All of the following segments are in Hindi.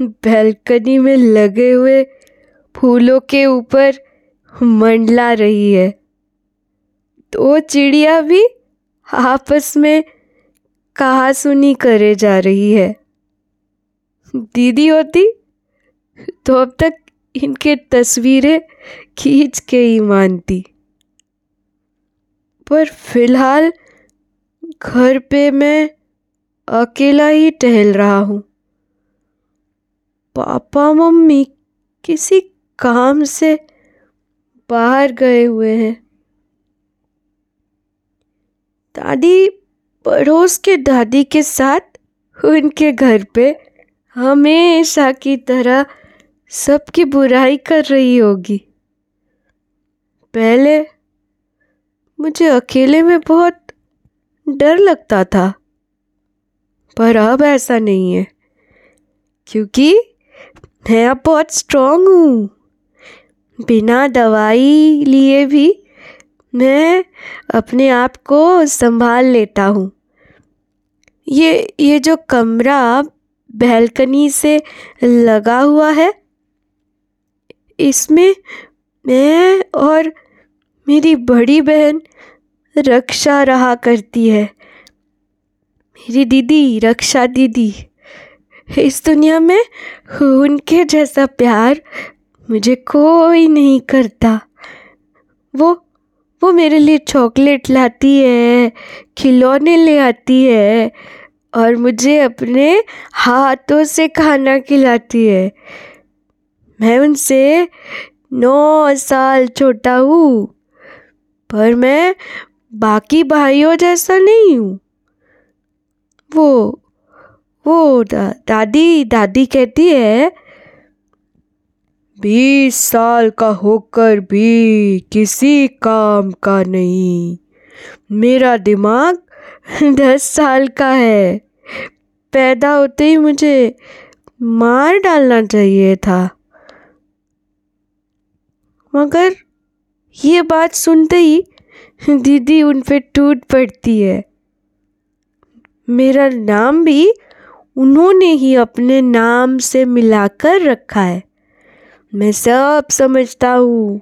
बैल्कनी में लगे हुए फूलों के ऊपर मंडला रही है। तो चिड़िया भी आपस में कहा सुनी करे जा रही है। दीदी होती तो अब तक इनके तस्वीरें खींच के ही मानती। पर फ़िलहाल घर पे मैं अकेला ही टहल रहा हूँ। पापा मम्मी किसी काम से बाहर गए हुए हैं। दादी पड़ोस के दादी के साथ उनके घर पे हमेशा की तरह सबकी बुराई कर रही होगी। पहले मुझे अकेले में बहुत डर लगता था, पर अब ऐसा नहीं है, क्योंकि मैं अब बहुत स्ट्रांग हूँ। बिना दवाई लिए भी मैं अपने आप को संभाल लेता हूँ। ये ये जो कमरा बैल्कनी से लगा हुआ है, इसमें मैं और मेरी बड़ी बहन रक्षा रहा करती है। मेरी दीदी, रक्षा दीदी। इस दुनिया में उनके जैसा प्यार मुझे कोई नहीं करता। वो वो मेरे लिए चॉकलेट लाती है, खिलौने ले आती है और मुझे अपने हाथों से खाना खिलाती है। मैं उनसे नौ साल छोटा हूँ, पर मैं बाकी भाइयों जैसा नहीं हूँ। वो वो दा, दादी दादी कहती है बीस साल का होकर भी किसी काम का नहीं। मेरा दिमाग दस साल का है। पैदा होते ही मुझे मार डालना चाहिए था। मगर ये बात सुनते ही दीदी उन पर टूट पड़ती है। मेरा नाम भी उन्होंने ही अपने नाम से मिलाकर रखा है। मैं सब समझता हूँ।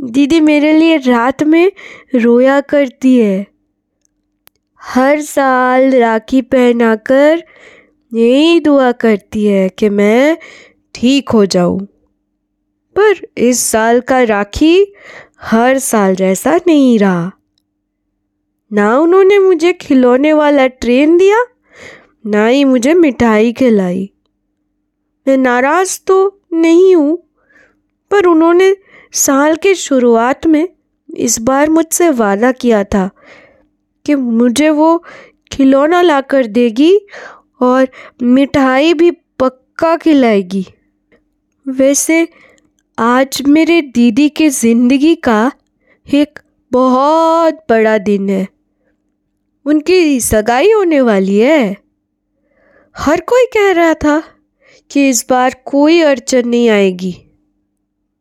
दीदी मेरे लिए रात में रोया करती है। हर साल राखी पहनाकर यही दुआ करती है कि मैं ठीक हो जाऊँ। पर इस साल का राखी हर साल जैसा नहीं रहा। ना उन्होंने मुझे खिलौने वाला ट्रेन दिया ना ही मुझे मिठाई खिलाई। मैं नाराज़ तो नहीं हूँ, पर उन्होंने साल के शुरुआत में इस बार मुझसे वादा किया था कि मुझे वो खिलौना ला कर देगी और मिठाई भी पक्का खिलाएगी। वैसे आज मेरे दीदी के ज़िंदगी का एक बहुत बड़ा दिन है। उनकी सगाई होने वाली है। हर कोई कह रहा था कि इस बार कोई अड़चन नहीं आएगी।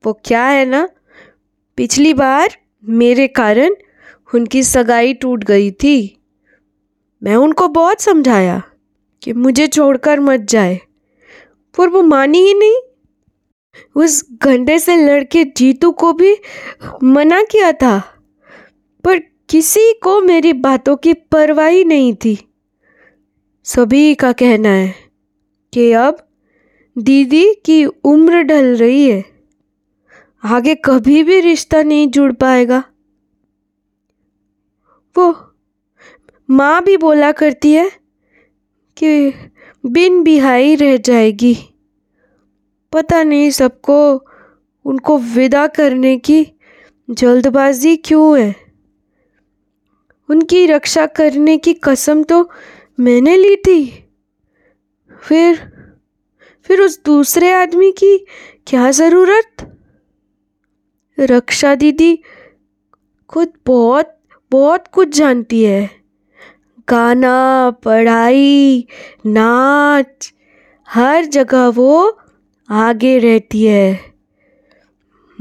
वो क्या है ना, पिछली बार मेरे कारण उनकी सगाई टूट गई थी। मैं उनको बहुत समझाया कि मुझे छोड़कर मत जाए, पर वो मानी ही नहीं। उस घंटे से लड़के जीतू को भी मना किया था, पर किसी को मेरी बातों की परवाह ही नहीं थी। सभी का कहना है कि अब दीदी की उम्र ढल रही है। आगे कभी भी रिश्ता नहीं जुड़ पाएगा। वो माँ भी बोला करती है कि बिन बिहाई रह जाएगी। पता नहीं सबको उनको विदा करने की जल्दबाजी क्यों है। उनकी रक्षा करने की कसम तो मैंने ली थी। फिर फिर उस दूसरे आदमी की क्या ज़रूरत? रक्षा दीदी खुद बहुत बहुत कुछ जानती है। गाना, पढ़ाई, नाच, हर जगह वो आगे रहती है।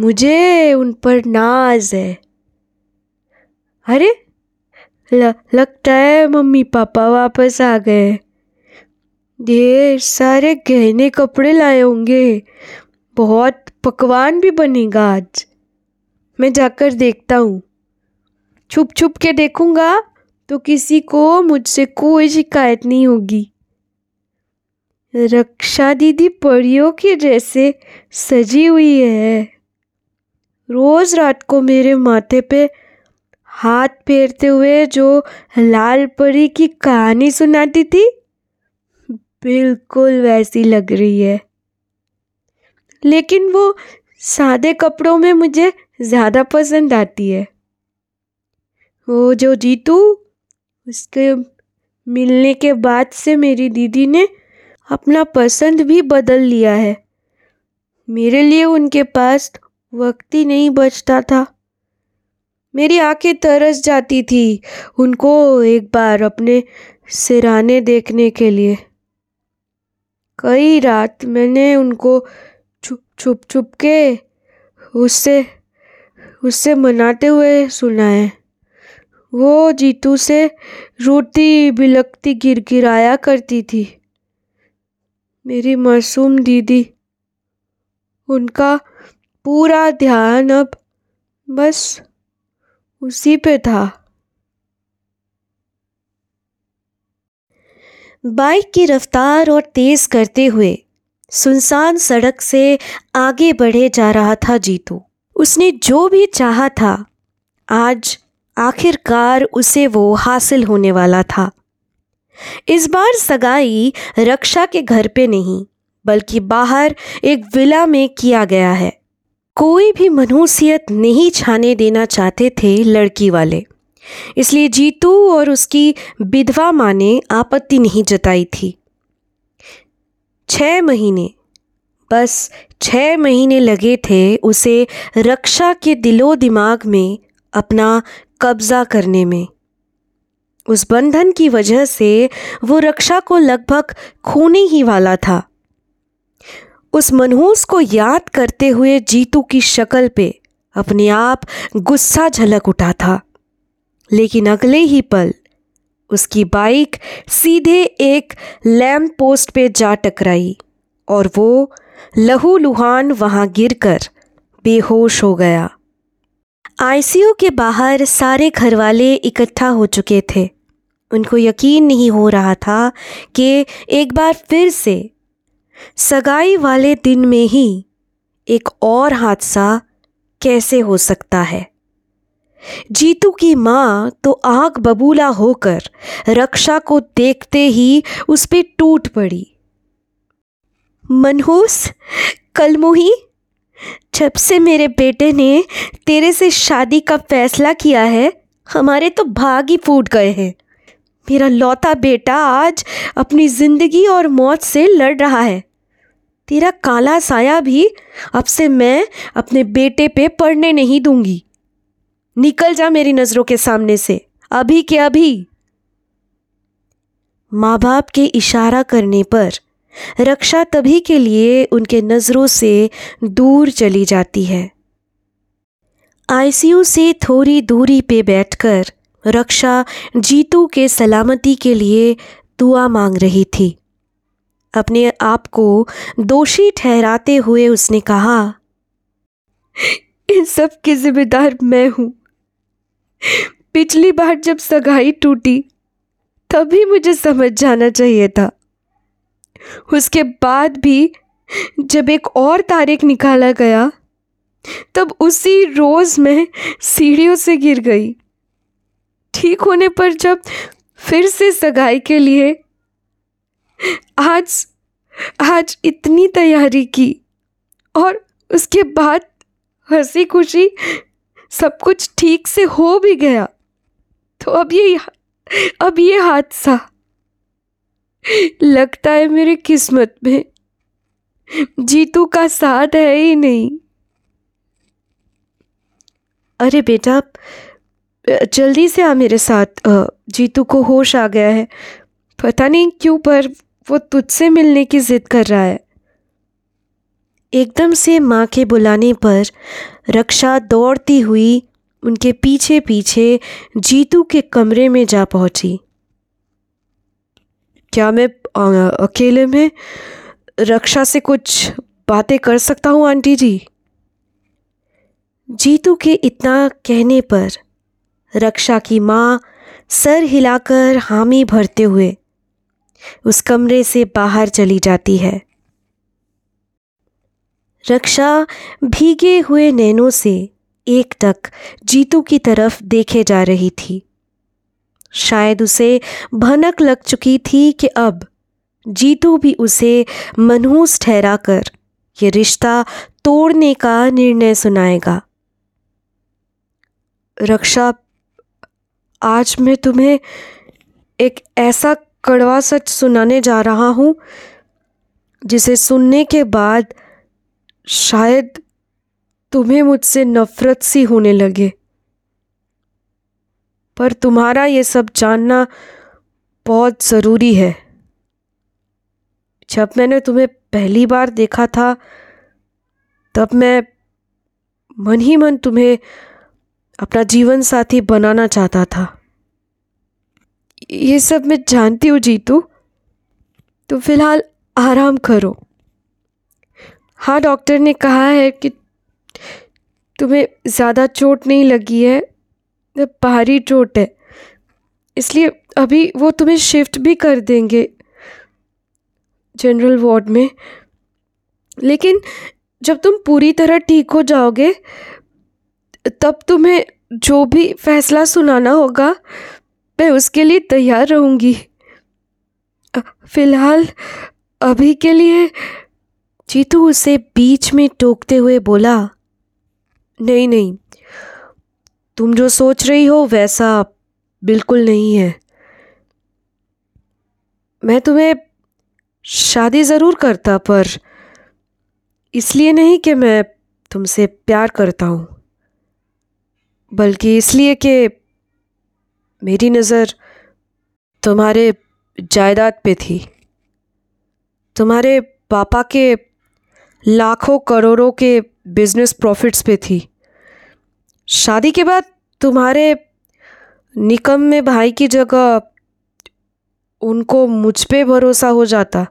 मुझे उन पर नाज है। अरे ल, लगता है मम्मी पापा वापस आ गए। ढेर सारे गहने कपड़े लाए होंगे। बहुत पकवान भी बनेगा आज। मैं जाकर देखता हूँ। छुप छुप के देखूँगा तो किसी को मुझसे कोई शिकायत नहीं होगी। रक्षा दीदी परियों के जैसे सजी हुई है। रोज रात को मेरे माथे पे हाथ फेरते हुए जो लाल परी की कहानी सुनाती थी, बिल्कुल वैसी लग रही है। लेकिन वो सादे कपड़ों में मुझे ज़्यादा पसंद आती है। वो जो जीतू, उसके मिलने के बाद से मेरी दीदी ने अपना पसंद भी बदल लिया है। मेरे लिए उनके पास वक्त ही नहीं बचता था। मेरी आँखें तरस जाती थी उनको एक बार अपने सिराने देखने के लिए। कई रात मैंने उनको छुप छुप छुप के उससे उससे मनाते हुए सुना है वो जीतू से रोटी बिलकती गिरगिराया करती थी। मेरी मासूम दीदी, उनका पूरा ध्यान अब बस उसी पे था। बाइक की रफ्तार और तेज करते हुए सुनसान सड़क से आगे बढ़े जा रहा था जीतू। उसने जो भी चाहा था, आज आखिरकार उसे वो हासिल होने वाला था। इस बार सगाई रक्षा के घर पे नहीं, बल्कि बाहर एक विला में किया गया है। कोई भी मनहूसियत नहीं छाने देना चाहते थे लड़की वाले। इसलिए जीतू और उसकी विधवा माँ ने आपत्ति नहीं जताई थी। छः महीने, बस छः महीने लगे थे उसे रक्षा के दिलो दिमाग में अपना कब्ज़ा करने में। उस बंधन की वजह से वो रक्षा को लगभग खोने ही वाला था। उस मनहूस को याद करते हुए जीतू की शक्ल पे अपने आप गुस्सा झलक उठा था। लेकिन अगले ही पल उसकी बाइक सीधे एक लैम्प पोस्ट पे जा टकराई और वो लहू लुहान वहाँ गिरकर बेहोश हो गया। आईसीयू के बाहर सारे घरवाले इकट्ठा हो चुके थे। उनको यकीन नहीं हो रहा था कि एक बार फिर से सगाई वाले दिन में ही एक और हादसा कैसे हो सकता है? जीतू की माँ तो आग बबूला होकर रक्षा को देखते ही उस पर टूट पड़ी। मनहूस, कलमुही, जब से मेरे बेटे ने तेरे से शादी का फैसला किया है, हमारे तो भाग ही फूट गए हैं। मेरा लौता बेटा आज अपनी ज़िंदगी और मौत से लड़ रहा है। तेरा काला साया भी अब से मैं अपने बेटे पे पढ़ने नहीं दूँगी। निकल जा मेरी नज़रों के सामने से, अभी के अभी। माँ बाप के इशारा करने पर रक्षा तभी के लिए उनके नज़रों से दूर चली जाती है। आईसीयू से थोड़ी दूरी पे बैठकर रक्षा जीतू के सलामती के लिए दुआ मांग रही थी। अपने आप को दोषी ठहराते हुए उसने कहा, इन सब की जिम्मेदार मैं हूँ। पिछली बार जब सगाई टूटी, तभी मुझे समझ जाना चाहिए था। उसके बाद भी जब एक और तारीख निकाला गया, तब उसी रोज़ मैं सीढ़ियों से गिर गई। ठीक होने पर जब फिर से सगाई के लिए आज आज इतनी तैयारी की और उसके बाद हँसी खुशी सब कुछ ठीक से हो भी गया। तो अब ये अब ये हादसा लगता है मेरी किस्मत में। जीतू का साथ है ही नहीं। अरे बेटा, जल्दी से आ मेरे साथ। जीतू को होश आ गया है। पता नहीं क्यों, पर वो तुझसे मिलने की जिद कर रहा है। एकदम से माँ के बुलाने पर रक्षा दौड़ती हुई उनके पीछे पीछे जीतू के कमरे में जा पहुँची। क्या मैं अकेले में रक्षा से कुछ बातें कर सकता हूँ, आंटी जी? जीतू के इतना कहने पर रक्षा की माँ सर हिलाकर हामी भरते हुए उस कमरे से बाहर चली जाती है। रक्षा भीगे हुए नैनों से एक तक जीतू की तरफ़ देखे जा रही थी। शायद उसे भनक लग चुकी थी कि अब जीतू भी उसे मनहूस ठहराकर ये रिश्ता तोड़ने का निर्णय सुनाएगा। रक्षा, आज मैं तुम्हें एक ऐसा कड़वा सच सुनाने जा रहा हूँ, जिसे सुनने के बाद शायद तुम्हें मुझसे नफ़रत सी होने लगे। पर तुम्हारा ये सब जानना बहुत ज़रूरी है। जब मैंने तुम्हें पहली बार देखा था, तब मैं मन ही मन तुम्हें अपना जीवन साथी बनाना चाहता था। ये सब मैं जानती हूँ जीतू। तो फ़िलहाल आराम करो। हाँ डॉक्टर ने कहा है कि तुम्हें ज़्यादा चोट नहीं लगी है बाहरी चोट है। इसलिए अभी वो तुम्हें शिफ्ट भी कर देंगे जनरल वार्ड में। लेकिन जब तुम पूरी तरह ठीक हो जाओगे, तब तुम्हें जो भी फैसला सुनाना होगा मैं उसके लिए तैयार रहूँगी। फ़िलहाल अभी के लिए जीतू उसे बीच में टोकते हुए बोला, नहीं नहीं, तुम जो सोच रही हो वैसा बिल्कुल नहीं है। मैं तुम्हें शादी ज़रूर करता, पर इसलिए नहीं कि मैं तुमसे प्यार करता हूँ, बल्कि इसलिए कि मेरी नज़र तुम्हारे जायदाद पे थी। तुम्हारे पापा के लाखों करोड़ों के बिज़नेस प्रॉफिट्स पे थी। शादी के बाद तुम्हारे निकम में भाई की जगह उनको मुझ पे भरोसा हो जाता।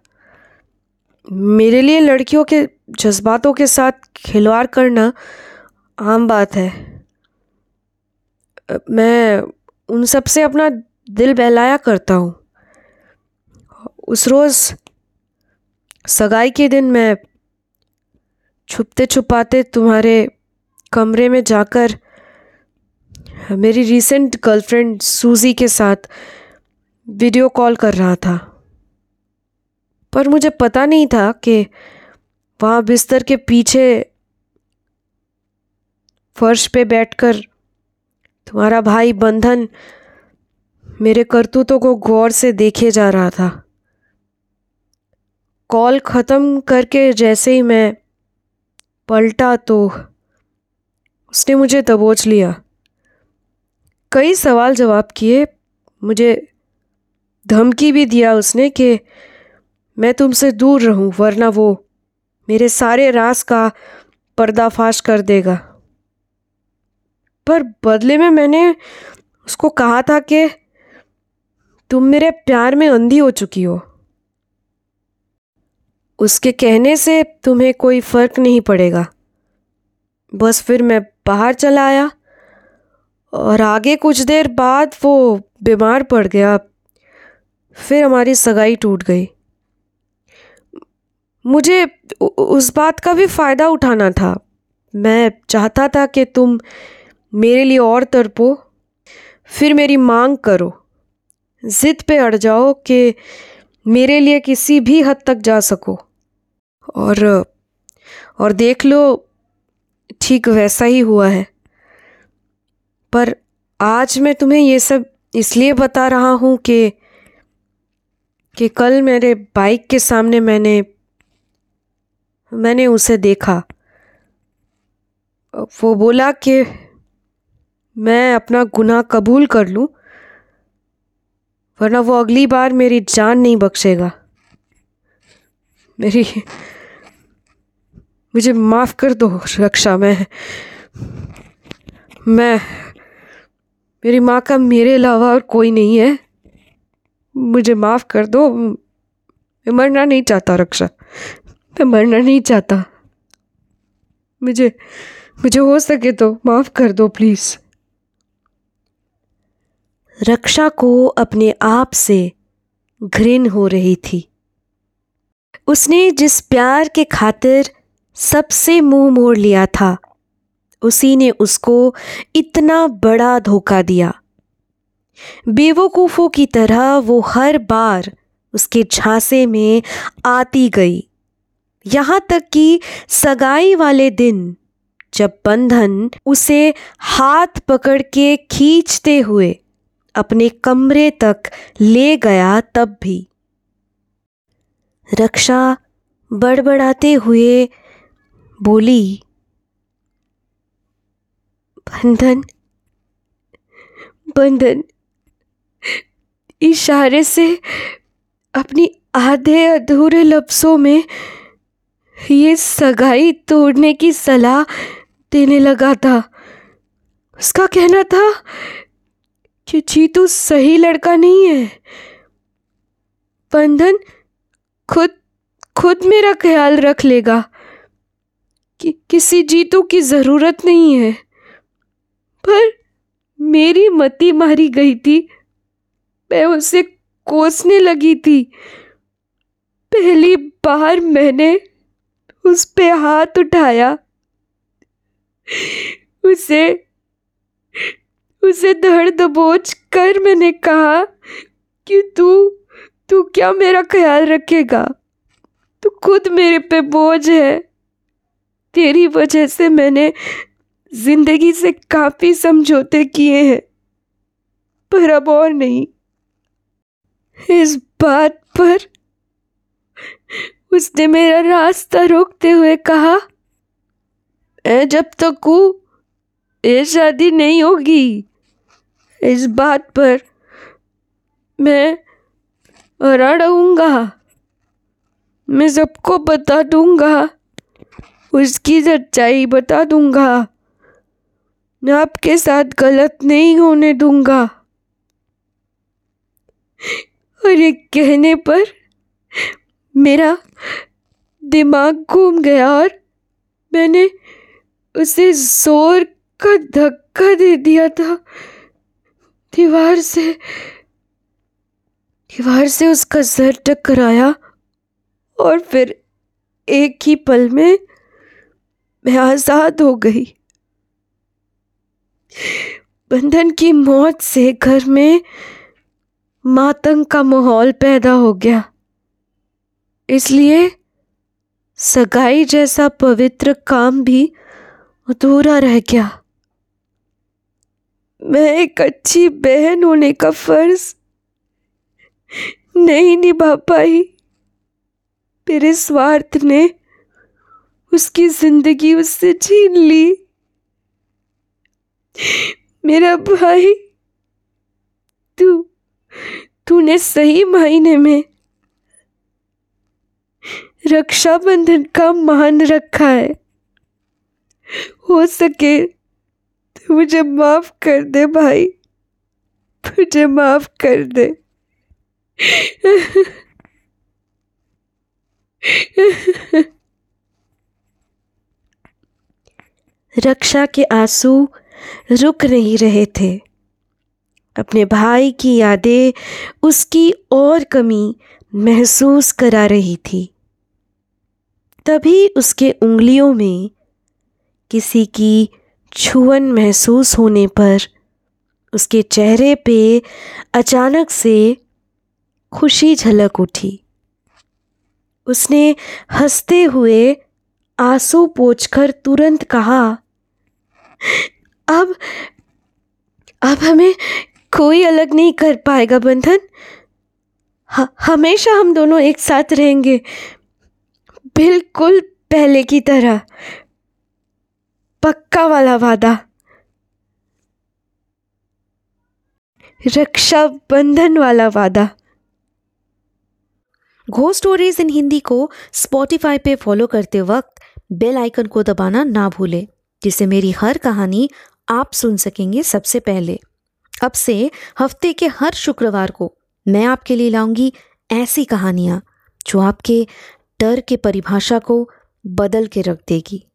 मेरे लिए लड़कियों के जज्बातों के साथ खिलवाड़ करना आम बात है। मैं उन सबसे अपना दिल बहलाया करता हूँ। उस रोज़ सगाई के दिन मैं छुपते छुपाते तुम्हारे कमरे में जाकर मेरी रीसेंट गर्लफ्रेंड सूजी के साथ वीडियो कॉल कर रहा था। पर मुझे पता नहीं था कि वहाँ बिस्तर के पीछे फर्श पे बैठकर तुम्हारा भाई बंधन मेरे करतूतों को गौर से देखे जा रहा था। कॉल ख़त्म करके जैसे ही मैं पलटा तो उसने मुझे दबोच लिया। कई सवाल जवाब किए, मुझे धमकी भी दिया उसने कि मैं तुमसे दूर रहूँ, वरना वो मेरे सारे राज का पर्दाफाश कर देगा। पर बदले में मैंने उसको कहा था कि तुम मेरे प्यार में अंधी हो चुकी हो। उसके कहने से तुम्हें कोई फ़र्क नहीं पड़ेगा। बस फिर मैं बाहर चला आया और आगे कुछ देर बाद वो बीमार पड़ गया। फिर हमारी सगाई टूट गई। मुझे उस बात का भी फ़ायदा उठाना था। मैं चाहता था कि तुम मेरे लिए और तड़पो। फिर मेरी मांग करो। ज़िद पे अड़ जाओ कि मेरे लिए किसी भी हद तक जा सको। और और देख लो, ठीक वैसा ही हुआ है। पर आज मैं तुम्हें ये सब इसलिए बता रहा हूँ कि कि कल मेरे बाइक के सामने मैंने मैंने उसे देखा। वो बोला कि मैं अपना गुनाह कबूल कर लूँ, वरना वो अगली बार मेरी जान नहीं बख्शेगा। मेरी, मुझे माफ़ कर दो रक्षा, मैं मैं, मेरी माँ का मेरे अलावा और कोई नहीं है। मुझे माफ़ कर दो, मैं मरना नहीं चाहता रक्षा, मैं मरना नहीं चाहता। मुझे मुझे हो सके तो माफ़ कर दो, प्लीज़। रक्षा को अपने आप से घृण हो रही थी। उसने जिस प्यार के खातिर सबसे मुँह मोड़ लिया था, उसी ने उसको इतना बड़ा धोखा दिया। बेवकूफ़ों की तरह वो हर बार उसके झांसे में आती गई। यहाँ तक कि सगाई वाले दिन जब बंधन उसे हाथ पकड़ के खींचते हुए अपने कमरे तक ले गया तब भी। रक्षा बड़बड़ाते हुए बोली, बंधन बंधन, इशारे से अपनी आधे अधूरे लफ्ज़ों में ये सगाई तोड़ने की सलाह देने लगा था। उसका कहना था कि जीतू सही लड़का नहीं है। बंधन खुद खुद मेरा ख्याल रख लेगा कि किसी जीतू की ज़रूरत नहीं है। पर मेरी मती मारी गई थी। मैं उसे कोसने लगी थी। पहली बार मैंने उस पे हाथ उठाया। उसे उसे धड़ दबोच कर मैंने कहा कि तू तू क्या मेरा ख्याल रखेगा? तू खुद मेरे पे बोझ है। तेरी वजह से मैंने ज़िंदगी से काफ़ी समझौते किए हैं, पर अब और नहीं। इस बात पर उसने मेरा रास्ता रोकते हुए कहा, मैं जब तक हूँ, ये शादी नहीं होगी। इस बात पर मैं रहूँगा मैं सबको बता दूँगा। उसकी सच्चाई बता दूँगा। मैं आपके साथ गलत नहीं होने दूँगा। और ये कहने पर मेरा दिमाग घूम गया और मैंने उसे ज़ोर का धक्का दे दिया था। दीवार से दीवार से उसका सर टकराया और फिर एक ही पल में मैं आज़ाद हो गई। बंधन की मौत से घर में मातंग का माहौल पैदा हो गया। इसलिए सगाई जैसा पवित्र काम भी अधूरा रह गया। मैं एक अच्छी बहन होने का फ़र्ज़ नहीं निभा पाई। मेरे स्वार्थ ने उसकी ज़िंदगी उससे छीन ली। मेरा भाई, तू, तूने सही मायने में रक्षाबंधन का मान रखा है। हो सके मुझे माफ़ कर दे भाई। मुझे माफ़ कर दे। रक्षा के आँसू रुक नहीं रहे थे। अपने भाई की यादें उसकी और कमी महसूस करा रही थी। तभी उसके उंगलियों में किसी की छुअन महसूस होने पर उसके चेहरे पे अचानक से खुशी झलक उठी। उसने हँसते हुए आँसू पोछकर तुरंत कहा, अब अब हमें कोई अलग नहीं कर पाएगा बंधन। हमेशा हम दोनों एक साथ रहेंगे, बिल्कुल पहले की तरह। पक्का वाला वादा। रक्षा बंधन वाला वादा। घो स्टोरीज इन हिंदी को स्पॉटिफाई पे फॉलो करते वक्त बेल आइकन को दबाना ना भूलें, जिससे मेरी हर कहानी आप सुन सकेंगे सबसे पहले। अब से हफ़्ते के हर शुक्रवार को मैं आपके लिए लाऊँगी ऐसी कहानियाँ, जो आपके डर के परिभाषा को बदल के रख देगी।